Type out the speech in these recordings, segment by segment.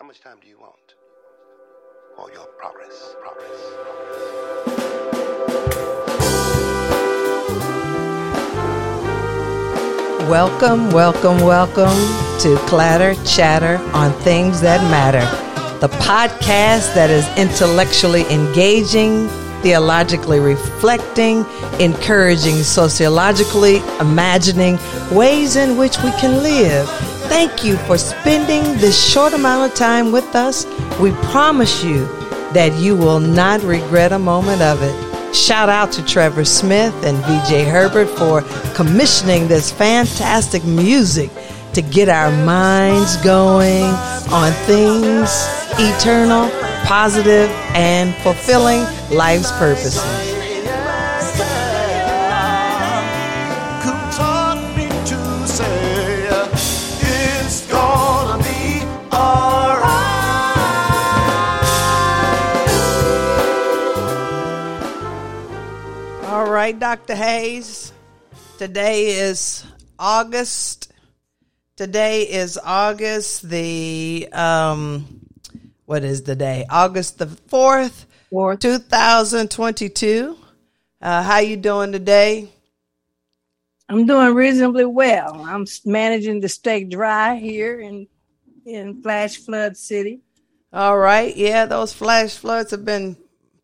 How much time do you want for your progress? Progress. Welcome, welcome, welcome to Clatter Chatter on Things That Matter, the podcast that is intellectually engaging, theologically reflecting, encouraging, sociologically imagining ways in which we can live Thank you for spending this short amount of time with us. We promise you that you will not regret a moment of it. Shout out to Trevor Smith and VJ Herbert for commissioning this fantastic music to get our minds going on things eternal, positive, and fulfilling life's purposes. Right, Dr. Hayes. Today is August. Today is August the um what is the day? August the 4th, 4th. 2022. Uh how you doing today? I'm doing reasonably well. I'm managing to stay dry here in in flash flood city. All right. Yeah, those flash floods have been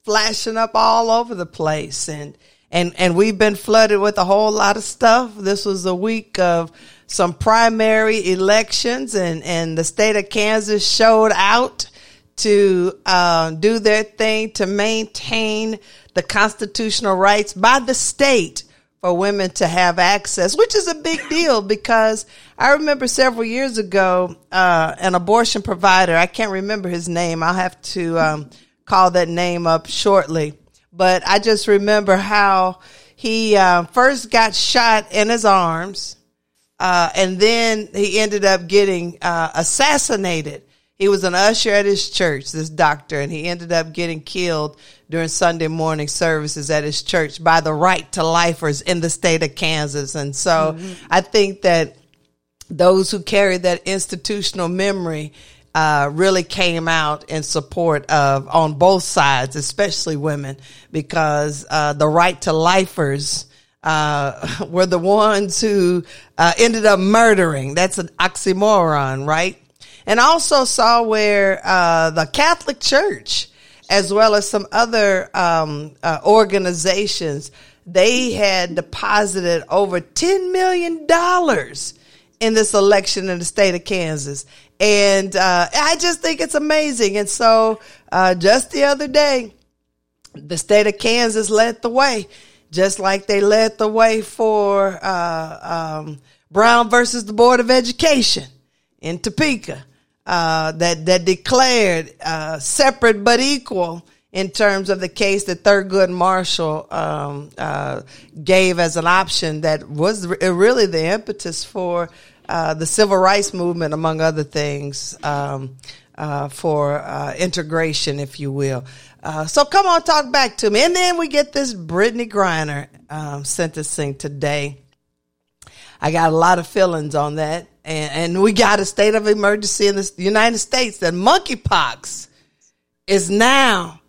flashing up all over the place and and and we've been flooded with a whole lot of stuff. This was a week of some primary elections, and and the state of Kansas showed out to uh, do their thing to maintain the constitutional rights by the state for women to have access, which is a big deal because I remember several years ago, uh, an abortion provider, I can't remember his name. I'll have to um, call that name up shortly but I just remember how he uh, first got shot in his arms, uh, and then he ended up getting uh, assassinated. He was an usher at his church, this doctor, and he ended up getting killed during Sunday morning services at his church by the right to lifers in the state of Kansas. And so mm-hmm. I think that those who carry that institutional memory uh, really came out in support of on both sides, especially women, because uh, the right to lifers uh, were the ones who uh, ended up murdering. That's an oxymoron, right? And also saw where uh, the Catholic Church, as well as some other um, uh, organizations, they had deposited over ten million dollars in this election in the state of Kansas. And uh, I just think it's amazing. And so uh, just the other day, the state of Kansas led the way, just like they led the way for uh, um, Brown versus the Board of Education in Topeka. Uh, that that declared uh, separate but equal in terms of the case that Thurgood Marshall um, uh, gave as an option that was really the impetus for uh, the civil rights movement, among other things, um, uh, for uh, integration, if you will. Uh, so come on, talk back to me. And then we get this Brittney Griner um, sentencing today. I got a lot of feelings on that. And, and we got a state of emergency in the United States that monkeypox is now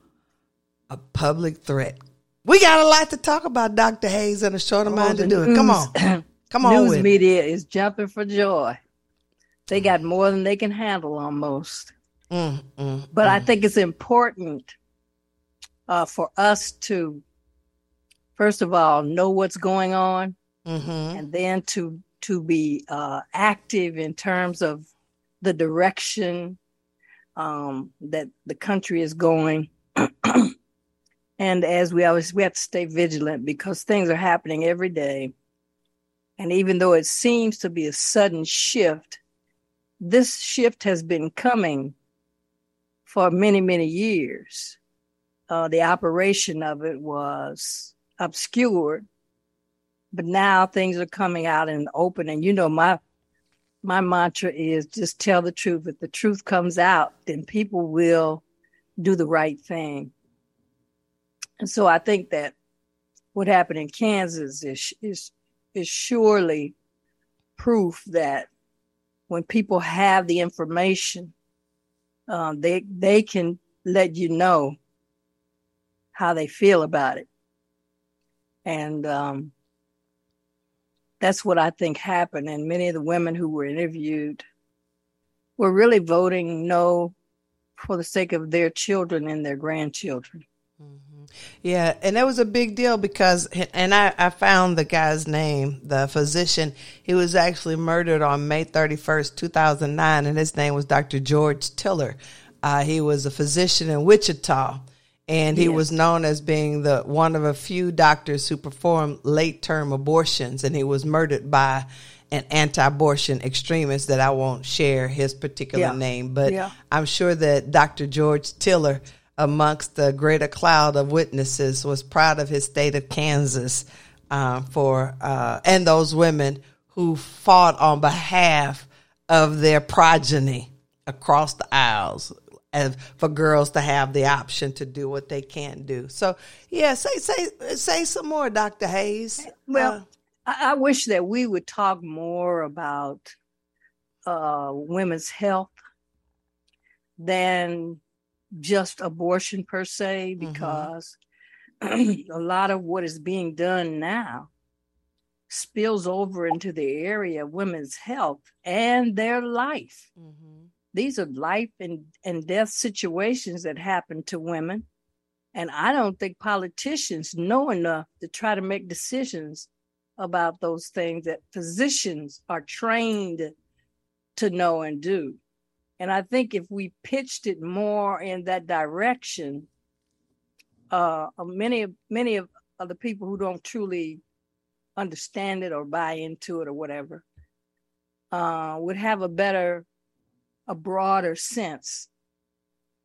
a public threat. We got a lot to talk about, Dr. Hayes, and a short amount to do it. Come on. Come on, news media is jumping for joy. They got more than they can handle almost. Mm, mm, but mm. I think it's important uh, for us to, first of all, know what's going on, mm-hmm. and then to to be uh, active in terms of the direction um, that the country is going. and as we always, we have to stay vigilant because things are happening every day and even though it seems to be a sudden shift, this shift has been coming for many, many years. Uh, the operation of it was obscured, but now things are coming out in the open. And you know, my my mantra is just tell the truth. If the truth comes out, then people will do the right thing. And so I think that what happened in Kansas is is is surely proof that when people have the information uh, they they can let you know how they feel about it, and um, that's what I think happened. And many of the women who were interviewed were really voting no for the sake of their children and their grandchildren. Mm-hmm. Yeah, and that was a big deal because, and I, I found the guy's name, the physician. He was actually murdered on May 31st, 2009, and his name was Dr. George Tiller. Uh, he was a physician in Wichita, and he was known as being the one of a few doctors who performed late term abortions, and he was murdered by an anti-abortion extremist that I won't share his particular yeah. name, but yeah. I'm sure that Dr. George Tiller amongst the greater cloud of witnesses was proud of his state of Kansas uh, for uh, and those women who fought on behalf of their progeny across the aisles as for girls to have the option to do what they can't do. So yeah, say say say some more, Dr. Hayes. Well, uh, I, I, wish that we would talk more about uh, women's health than just abortion per se, mm-hmm. because mm-hmm. a lot of what is being done now spills over into the area of women's health and their life. Mm-hmm. These are life and, and death situations that happen to women. And I don't think politicians know enough to try to make decisions about those things that physicians are trained to know and do. And I think if we pitched it more in that direction, uh, many many of, of the people who don't truly understand it or buy into it or whatever uh, would have a better, a broader sense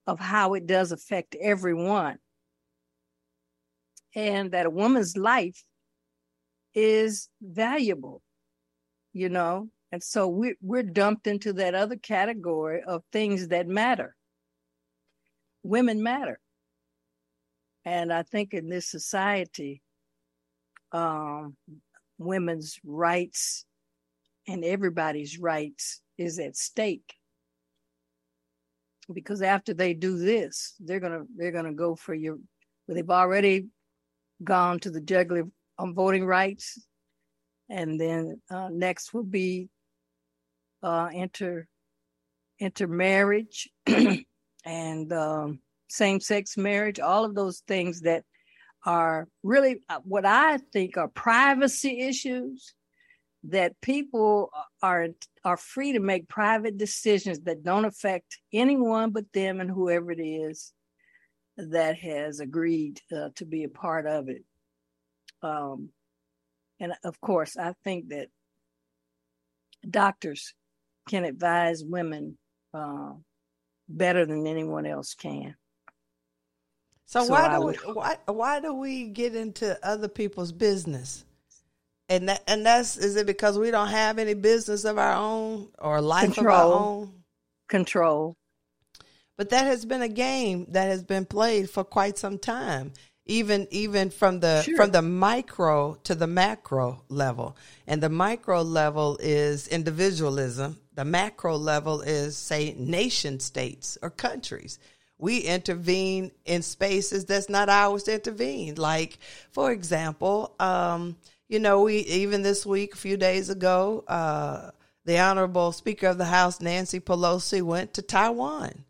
of how it does affect everyone, and that a woman's life is valuable, you know, and so we're, we're dumped into that other category of things that matter. Women matter. And I think in this society, um, women's rights and everybody's rights is at stake. Because after they do this, they're gonna they're gonna go for your. Well, they've already gone to the jugular on voting rights, and then uh, next will be uh, inter intermarriage and um, same-sex marriage, all of those things that are really uh, what I think are privacy issues that people are are free to make private decisions that don't affect anyone but them and whoever it is that has agreed uh, to be a part of it. Um, and of course, I think that doctors can advise women uh, better than anyone else can. So, so why do would... we, why why do we get into other people's business? And that, and that's is it because we don't have any business of our own or life Control. of our own? Control. But that has been a game that has been played for quite some time even even from the sure. from the micro to the macro level and the micro level is individualism the macro level is say nation states or countries. We intervene in spaces that's not ours to intervene. Like for example um, you know we even this week a few days ago uh, the honorable speaker of the house nancy pelosi went to taiwan.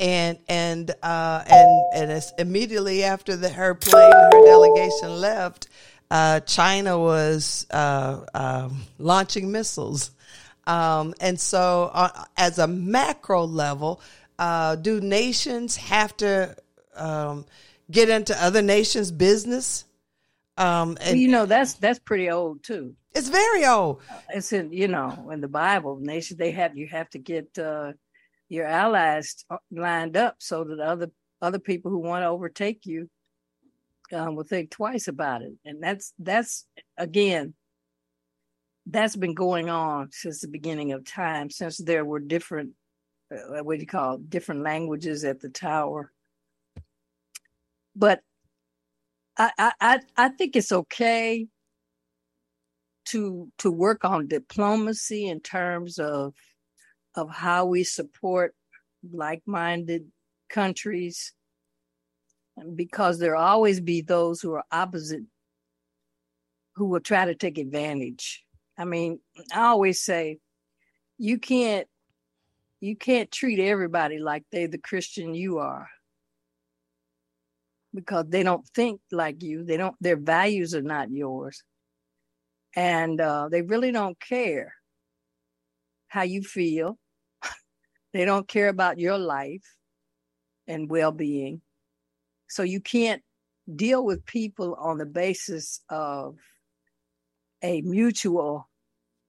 And and uh, and and immediately after the, her plane her delegation left, uh, China was uh, um, launching missiles, um, and so uh, as a macro level, uh, do nations have to um, get into other nations' business? Um, and, you know that's that's pretty old too. It's very old. It's in you know in the Bible, nations they have you have to get uh, your allies lined up so that other other people who want to overtake you um, will think twice about it. And that's that's again that's been going on since the beginning of time, since there were different uh, what do you call it, different languages at the tower. But I, I I think it's okay to to work on diplomacy in terms of of how we support like-minded countries because there'll always be those who are opposite who will try to take advantage. I mean, I always say you can't you can't treat everybody like they're the Christian you are because they don't think like you. They don't their values are not yours. And uh, they really don't care how you feel. they don't care about your life and well-being. So you can't deal with people on the basis of a mutual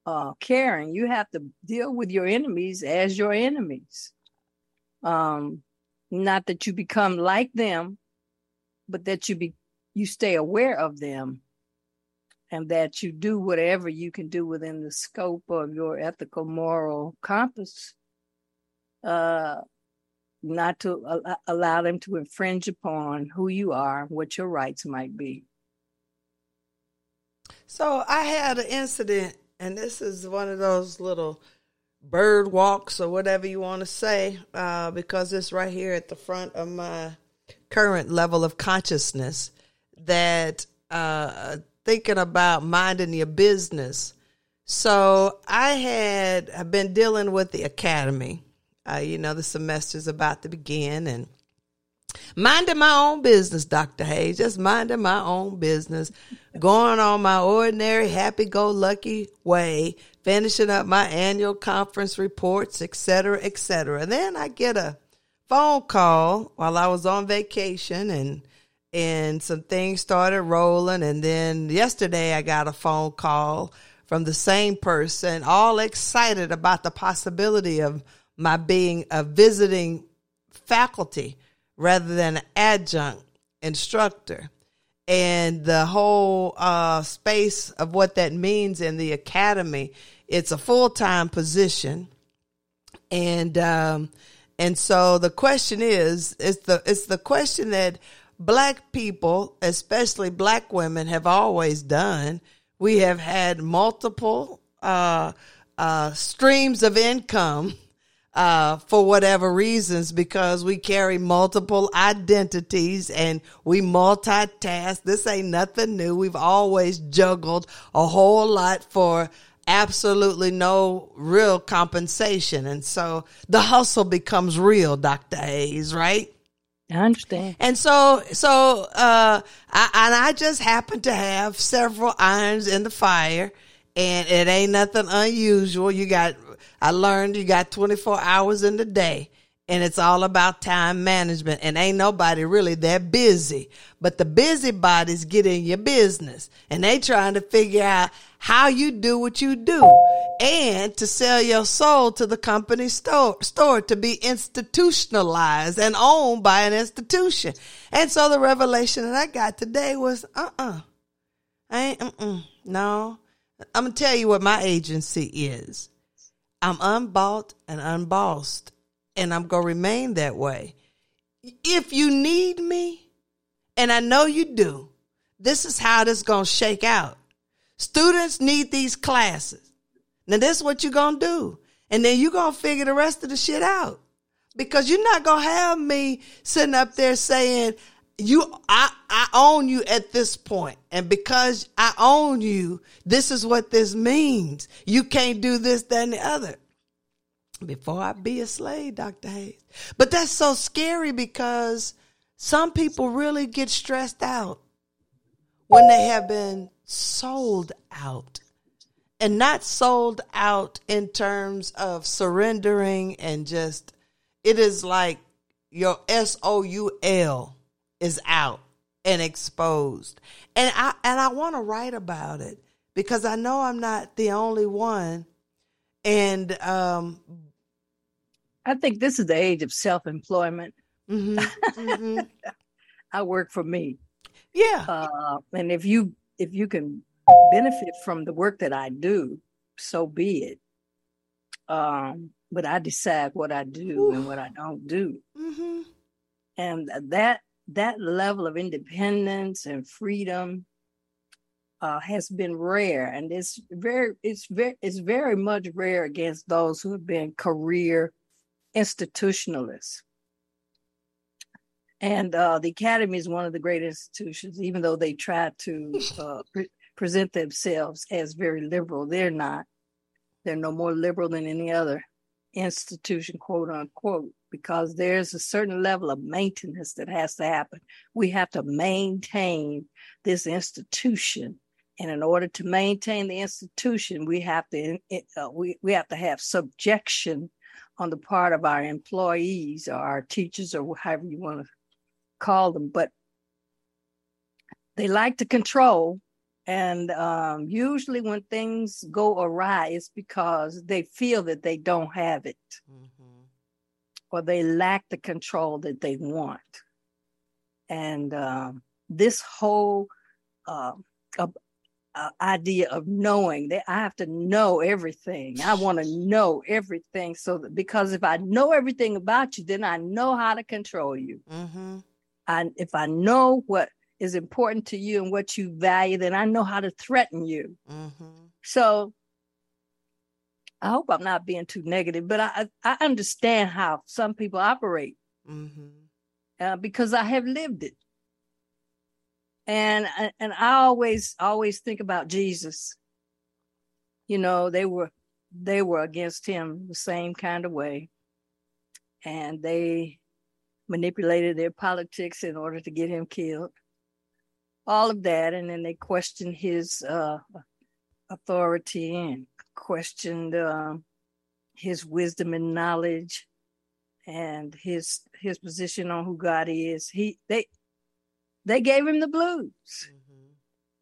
uh, caring. You have to deal with your enemies as your enemies. Um, not that you become like them, but that you be you stay aware of them and that you do whatever you can do within the scope of your ethical moral compass uh, not to uh, allow them to infringe upon who you are what your rights might be so I had an incident, and this is one of those little bird walks or whatever you want to say, uh, because it's right here at the front of my current level of consciousness that uh, thinking about minding your business. So I had I've been dealing with the academy. Uh, you know, the semester's about to begin, and minding my own business, Dr. Hayes, just minding my own business, going on my ordinary happy go lucky way, finishing up my annual conference reports, etc., etc. Then I get a phone call while I was on vacation and and some things started rolling and then yesterday I got a phone call from the same person all excited about the possibility of my being a visiting faculty rather than an adjunct instructor. And the whole uh, space of what that means in the academy, it's a full time position, and um, and so the question is, it's the it's the question that black people, especially black women, have always done. We have had multiple uh, uh, streams of income uh, for whatever reasons because we carry multiple identities and we multitask. This ain't nothing new. We've always juggled a whole lot for absolutely no real compensation. And so the hustle becomes real, Dr. Hayes, right? I understand. And so, so, uh, I, and I just happen to have several irons in the fire and it ain't nothing unusual. You got I learned you got 24 hours in the day and it's all about time management and ain't nobody really that busy. But the busybodies get in your business and they trying to figure out how you do what you do and to sell your soul to the company store, store to be institutionalized and owned by an institution. And so the revelation that I got today was, uh-uh, I ain't, uh-uh, no. I'm to tell you what my agency is. I'm unbought and unbossed, and I'm going to remain that way. If you need me, and I know you do, this is how this is going to shake out. Students need these classes. Now, this is what you're going to do. And then you're going to figure the rest of the shit out. Because you're not going to have me sitting up there saying, you I, I own you at this point. And because i own you this is what this means. You can't do this that and the other. Before i be a slave dr hayes. But that's so scary because some people really get stressed out when they have been sold out. And not sold out in terms of surrendering and just it is like your s-o-u-l is out and exposed. And I and I want to write about it because I know I'm not the only one. And um I think this is the age of self-employment. Mm-hmm, mm-hmm. I work for me. Yeah. Uh, and if you if you can benefit from the work that I do, so be it. Um, but I decide what I do Ooh. and what I don't do. Mm-hmm. And that that level of independence and freedom uh, has been rare, and it's very, it's very, it's very much rare against those who have been career institutionalists. And uh, the academy is one of the great institutions, even though they try to uh, pre- present themselves as very liberal. They're not. They're no more liberal than any other institution, quote unquote, because there's a certain level of maintenance that has to happen. We have to maintain this institution. And in order to maintain the institution, we have to uh, we, we have to have subjection on the part of our employees or our teachers or however you want to call them, but they like to control. And um, usually, when things go awry, it's because they feel that they don't have it mm-hmm. Or they lack the control that they want. And um, this whole uh, uh, uh, idea of knowing that I have to know everything. I want to know everything so that because if I know everything about you, then I know how to control you. Mm-hmm. I, if I know what is important to you and what you value, then I know how to threaten you. Mm-hmm. So I hope I'm not being too negative, but I, I understand how some people operate mm-hmm. uh, because I have lived it. And, and I always, always think about Jesus. You know, they were, they were against him the same kind of way. And they manipulated their politics in order to get him killed. All of that, and then they questioned his uh, authority and questioned uh, his wisdom and knowledge and his his position on who God is. He they they gave him the blues mm-hmm.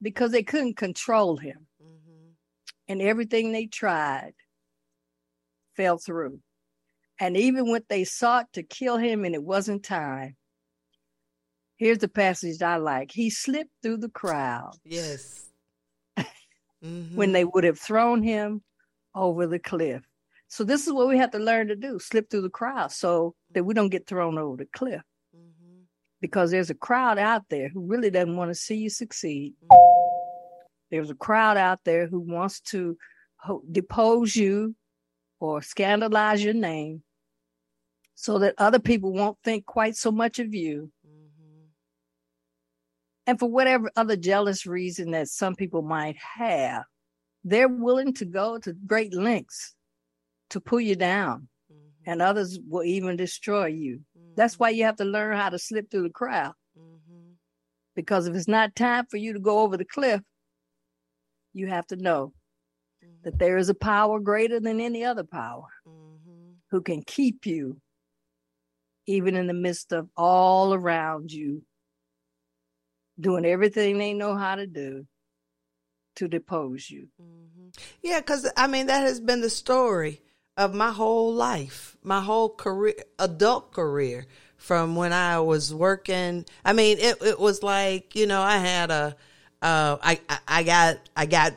because they couldn't control him, mm-hmm. and everything they tried fell through. And even when they sought to kill him and it wasn't time, here's the passage I like. He slipped through the crowd. Yes. Mm-hmm. When they would have thrown him over the cliff. So this is what we have to learn to do slip through the crowd so that we don't get thrown over the cliff. Mm-hmm. Because there's a crowd out there who really doesn't want to see you succeed. There's a crowd out there who wants to depose you or scandalize your name so that other people won't think quite so much of you. Mm-hmm. And for whatever other jealous reason that some people might have, they're willing to go to great lengths to pull you down, mm-hmm. and others will even destroy you. Mm-hmm. That's why you have to learn how to slip through the crowd. Mm-hmm. Because if it's not time for you to go over the cliff, you have to know that mm-hmm. there is a power greater than any other power mm-hmm. who can keep you even in the midst of all around you doing everything they know how to do to depose you. Mm-hmm. Yeah, because I mean, that has been the story of my whole life, my whole career, adult career from when I was working. I mean, it, it was like, you know, I had a, uh, I, I got, I got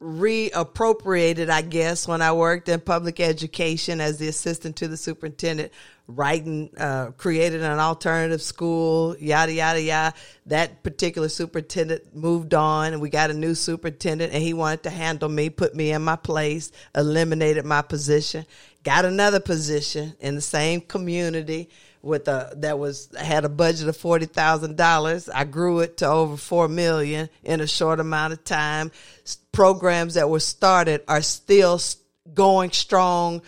reappropriated, I guess, when I worked in public education as the assistant to the superintendent, writing, uh, created an alternative school, yada, yada, yada. That particular superintendent moved on and we got a new superintendent and he wanted to handle me, put me in my place, eliminated my position, got another position in the same community with a that was had a budget of forty thousand dollars. I grew it to over four million in a short amount of time. Programs that were started are still going strong.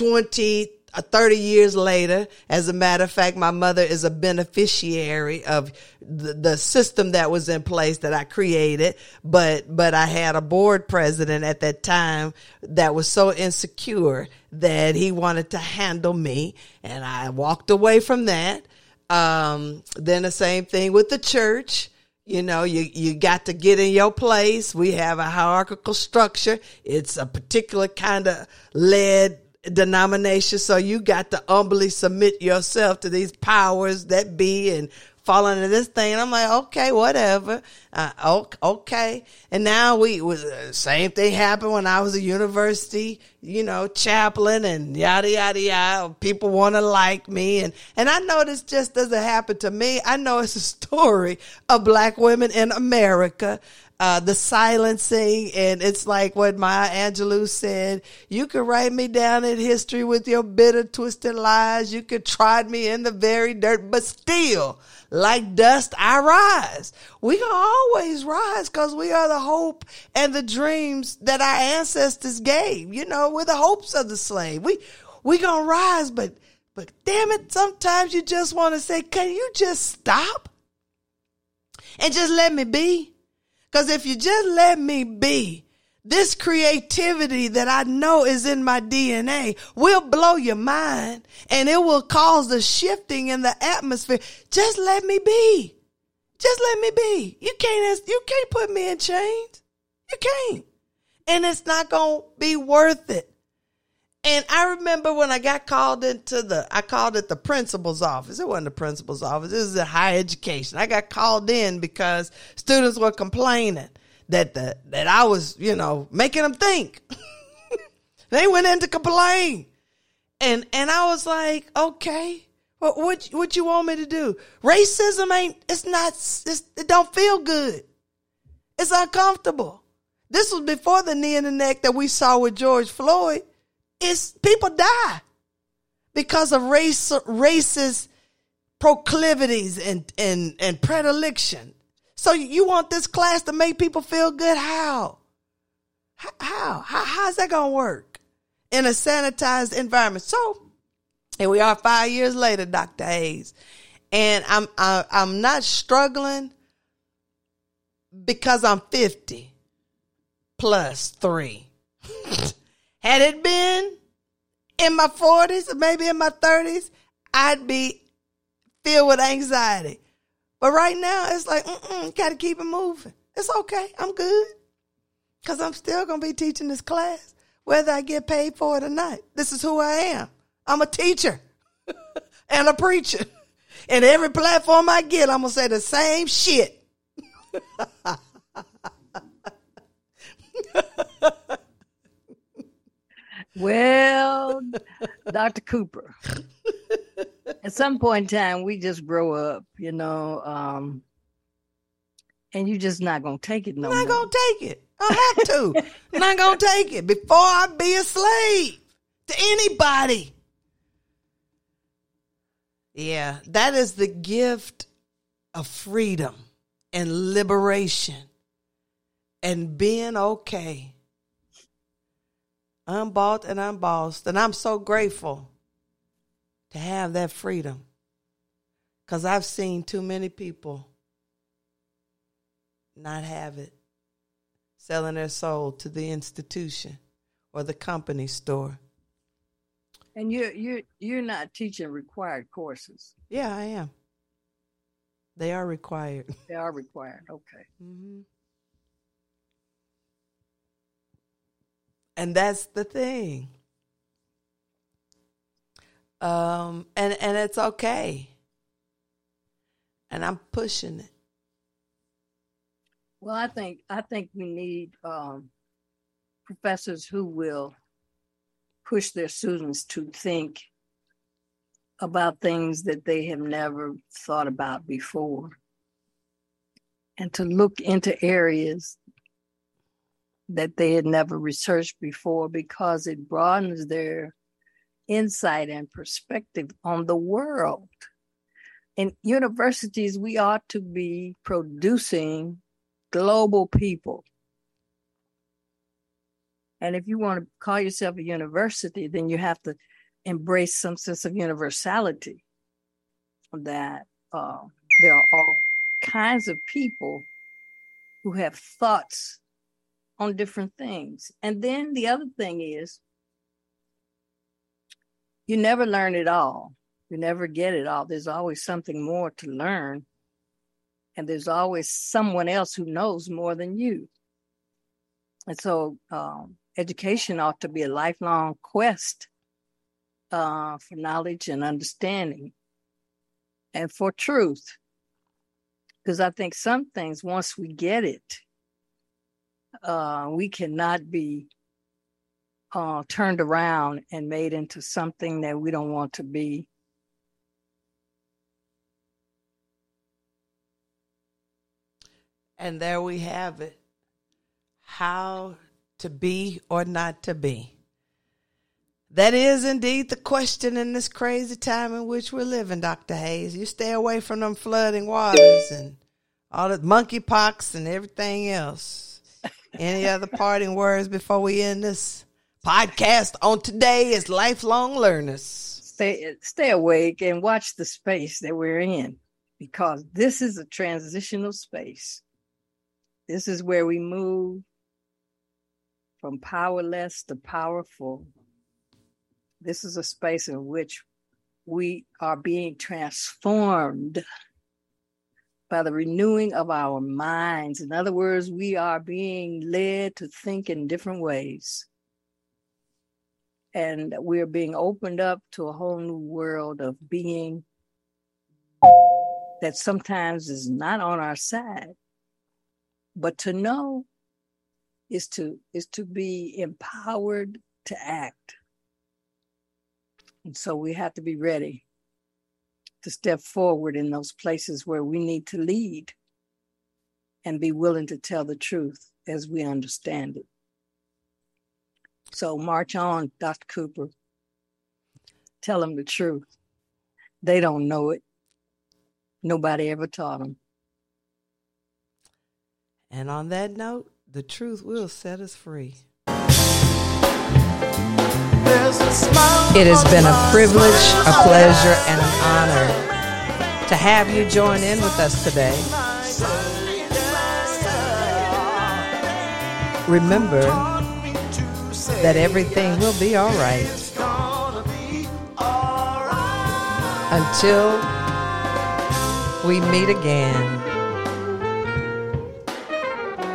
20 uh, 30 years later, as a matter of fact, my mother is a beneficiary of the, the, system that was in place that I created. But, but I had a board president at that time that was so insecure that he wanted to handle me. And I walked away from that. Um, then the same thing with the church. You know, you, you got to get in your place. We have a hierarchical structure. It's a particular kind of led denomination. So you got to humbly submit yourself to these powers that be and fall into this thing. I'm like, okay, whatever. Uh, okay. And now we was uh, same thing happened when I was a university, you know, chaplain and yada yada yada. People want to like me, and and I know this just doesn't happen to me. I know it's a story of black women in America uh, the silencing, and it's like what Maya Angelou said: "You could write me down in history with your bitter, twisted lies. You could trod me in the very dirt, but still." like dust I rise. We gonna always rise because we are the hope and the dreams that our ancestors gave. You know, we're the hopes of the slave. We we gonna rise, but but damn it, sometimes you just want to say, can you just stop? And just let me be? Because if you just let me be, this creativity that I know is in my DNA will blow your mind and it will cause the shifting in the atmosphere. Just let me be. Just let me be. You can't, you can't put me in chains. You can't. And it's not going to be worth it. And I remember when I got called into the, I called it the principal's office. It wasn't the principal's office. This is a higher education. I got called in because students were complaining that the, that I was, you know, making them think. they went in to complain. And, and I was like, okay, what, what, what you want me to do? Racism ain't, it's not, it's, it don't feel good. It's uncomfortable. This was before the knee in the neck that we saw with George Floyd is people die because of race racist proclivities and, and, and predilection. So you want this class to make people feel good? How? How? How how's that gonna work in a sanitized environment? So here we are five years later, Dr. Hayes. And I'm I, am i am not struggling because I'm 50 plus three. Had it been in my 40s or maybe in my 30s, I'd be filled with anxiety. But right now, it's like, mm-mm, got to keep it moving. It's okay. I'm good. Because I'm still to be teaching this class, whether I get paid for it or not. This is who I am. I'm a teacher and a preacher. And every platform I get, I'm to say the same shit. Well, Dr. Cooper, at some point in time, we just grow up, you know, um, and you're just not gonna take it no I'm not gonna take it. I have to. I'm not gonna take it before I be a slave to anybody. Yeah, that is the gift of freedom and liberation and being okay unbought and unbossed. And I'm so grateful to have that freedom because I've seen too many people not have it, selling their soul to the institution or the company store. And you're you're you're not teaching required courses. Yeah, I am. They are required. They are required. Okay. Mm-hmm. And that's the thing. Um, and and it's okay. And I'm pushing it. Well, I think I think we need um, professors who will push their students to think about things that they have never thought about before and to look into areas that they had never researched before because it broadens their insight and perspective on the world. In universities, we ought to be producing global people. And if you want to call yourself a university, then you have to embrace some sense of universality that uh, there are all kinds of people who have thoughts on different things. And then the other thing is, you never learn it all. You never get it all. There's always something more to learn. And there's always someone else who knows more than you. And so, um, education ought to be a lifelong quest uh, for knowledge and understanding and for truth. Because I think some things, once we get it, uh, we cannot be uh, turned around and made into something that we don't want to be. And there we have it. how to be or not to be? That is indeed the question in this crazy time in which we're living, Dr. Hayes. You stay away from them flooding waters and all the monkeypox and everything else. Any other parting words before we end this podcast on today is lifelong learners. Stay stay awake and watch the space that we're in because this is a transitional space. This is where we move from powerless to powerful this is a space in which we are being transformed by the renewing of our minds. In other words, we are being led to think in different ways. And we're being opened up to a whole new world of being that sometimes is not on our side. But to know is to is to be empowered to act and so we have to be ready to step forward in those places where we need to lead and be willing to tell the truth as we understand it. So march on, Dr. Cooper. Tell them the truth. They don't know it. Nobody ever taught them. And on that note, the truth will set us free. It has been a privilege, a pleasure, and an honor to have you join in with us today. Remember that everything will be all right until we meet again.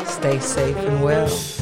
Stay safe and well.